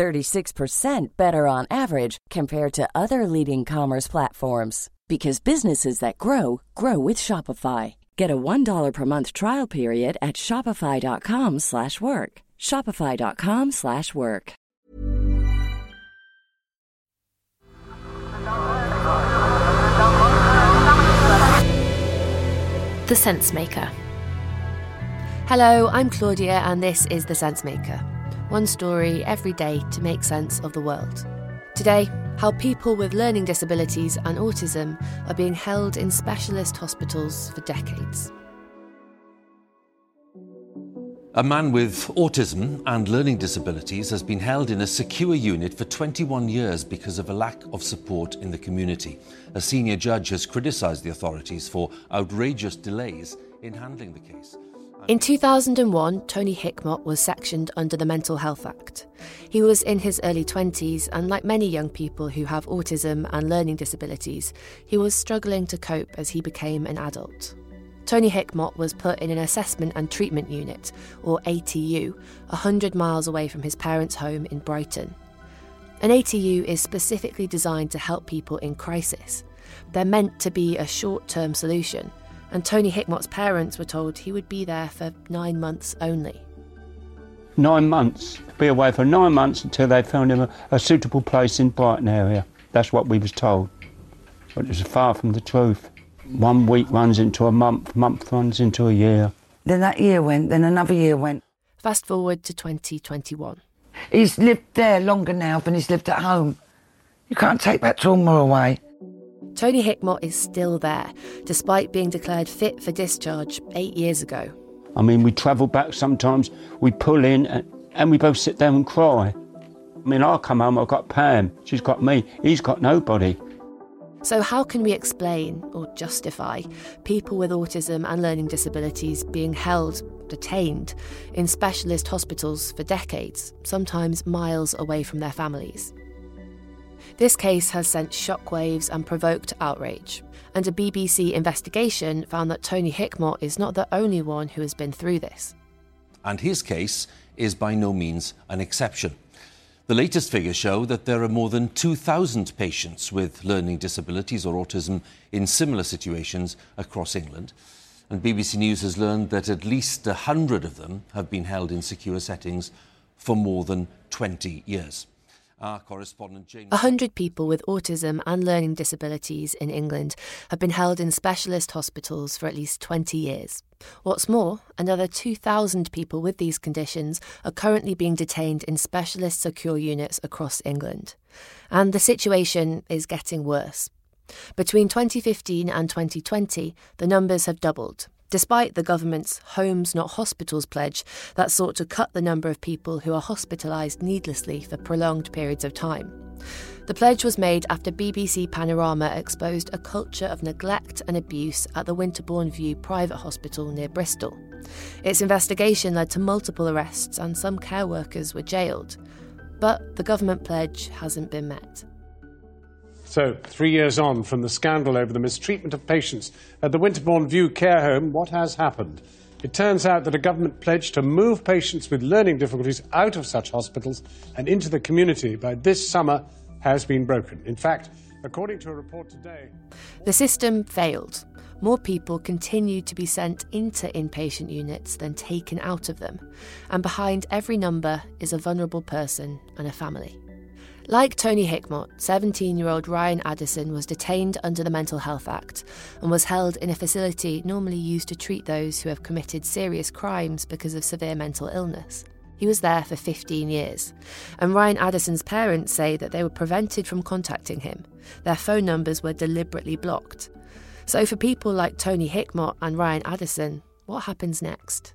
36% better on average compared to other leading commerce platforms because businesses that grow grow with Shopify. Get a $1 per month trial period at shopify.com/work. shopify.com/work. The Sensemaker. Hello, I'm Claudia and this is The Sensemaker. One story every day to make sense of the world. Today, how people with learning disabilities and autism are being held in specialist hospitals for decades. A man with autism and learning disabilities has been held in a secure unit for 21 years because of a lack of support in the community. A senior judge has criticised the authorities for outrageous delays in handling the case. In 2001, Tony Hickmott was sectioned under the Mental Health Act. He was in his early 20s, and like many young people who have autism and learning disabilities, he was struggling to cope as he became an adult. Tony Hickmott was put in an assessment and treatment unit, or ATU, 100 miles away from his parents' home in Brighton. An ATU is specifically designed to help people in crisis. They're meant to be a short term solution and Tony Hickmott's parents were told he would be there for nine months only. Nine months, be away for nine months until they found him a, a suitable place in Brighton area. That's what we was told. But it was far from the truth. One week runs into a month, month runs into a year. Then that year went, then another year went. Fast forward to 2021. He's lived there longer now than he's lived at home. You can't take that trauma away. Tony Hickmott is still there, despite being declared fit for discharge eight years ago. I mean, we travel back sometimes, we pull in, and, and we both sit there and cry. I mean, I come home, I've got Pam, she's got me, he's got nobody. So, how can we explain or justify people with autism and learning disabilities being held, detained, in specialist hospitals for decades, sometimes miles away from their families? This case has sent shockwaves and provoked outrage. And a BBC investigation found that Tony Hickmott is not the only one who has been through this. And his case is by no means an exception. The latest figures show that there are more than 2,000 patients with learning disabilities or autism in similar situations across England. And BBC News has learned that at least 100 of them have been held in secure settings for more than 20 years. Our correspondent Jane. A hundred people with autism and learning disabilities in England have been held in specialist hospitals for at least 20 years. What's more, another 2,000 people with these conditions are currently being detained in specialist secure units across England. And the situation is getting worse. Between 2015 and 2020, the numbers have doubled, despite the government's Homes Not Hospitals pledge that sought to cut the number of people who are hospitalised needlessly for prolonged periods of time. The pledge was made after BBC Panorama exposed a culture of neglect and abuse at the Winterbourne View private hospital near Bristol. Its investigation led to multiple arrests and some care workers were jailed. But the government pledge hasn't been met. So, three years on from the scandal over the mistreatment of patients at the Winterbourne View care home, what has happened? It turns out that a government pledge to move patients with learning difficulties out of such hospitals and into the community by this summer has been broken. In fact, according to a report today, the system failed. More people continued to be sent into inpatient units than taken out of them. And behind every number is a vulnerable person and a family. Like Tony Hickmott, 17 year old Ryan Addison was detained under the Mental Health Act and was held in a facility normally used to treat those who have committed serious crimes because of severe mental illness. He was there for 15 years, and Ryan Addison's parents say that they were prevented from contacting him. Their phone numbers were deliberately blocked. So, for people like Tony Hickmott and Ryan Addison, what happens next?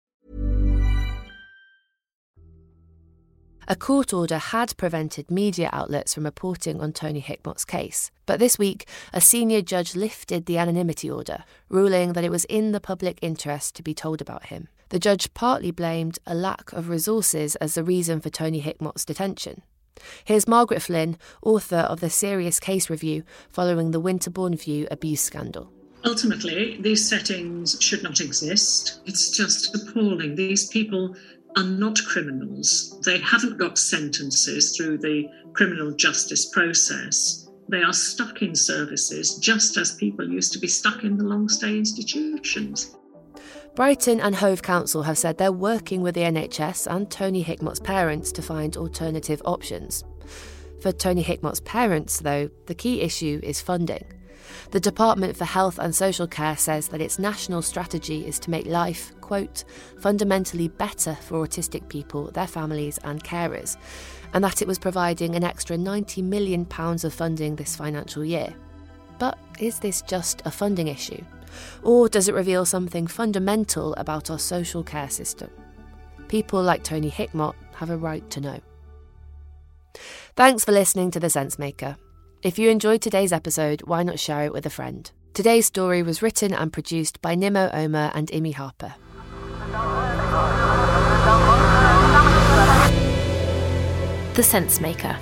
A court order had prevented media outlets from reporting on Tony Hickmott's case, but this week a senior judge lifted the anonymity order, ruling that it was in the public interest to be told about him. The judge partly blamed a lack of resources as the reason for Tony Hickmott's detention. Here's Margaret Flynn, author of the Serious Case Review following the Winterbourne View abuse scandal. Ultimately, these settings should not exist. It's just appalling. These people are not criminals. They haven't got sentences through the criminal justice process. They are stuck in services just as people used to be stuck in the long stay institutions. Brighton and Hove Council have said they're working with the NHS and Tony Hickmott's parents to find alternative options. For Tony Hickmott's parents, though, the key issue is funding. The Department for Health and Social Care says that its national strategy is to make life, quote, fundamentally better for autistic people, their families, and carers, and that it was providing an extra £90 million of funding this financial year. But is this just a funding issue? Or does it reveal something fundamental about our social care system? People like Tony Hickmott have a right to know. Thanks for listening to The Sensemaker. If you enjoyed today's episode, why not share it with a friend? Today's story was written and produced by Nimo Omer and Imy Harper. The Sensemaker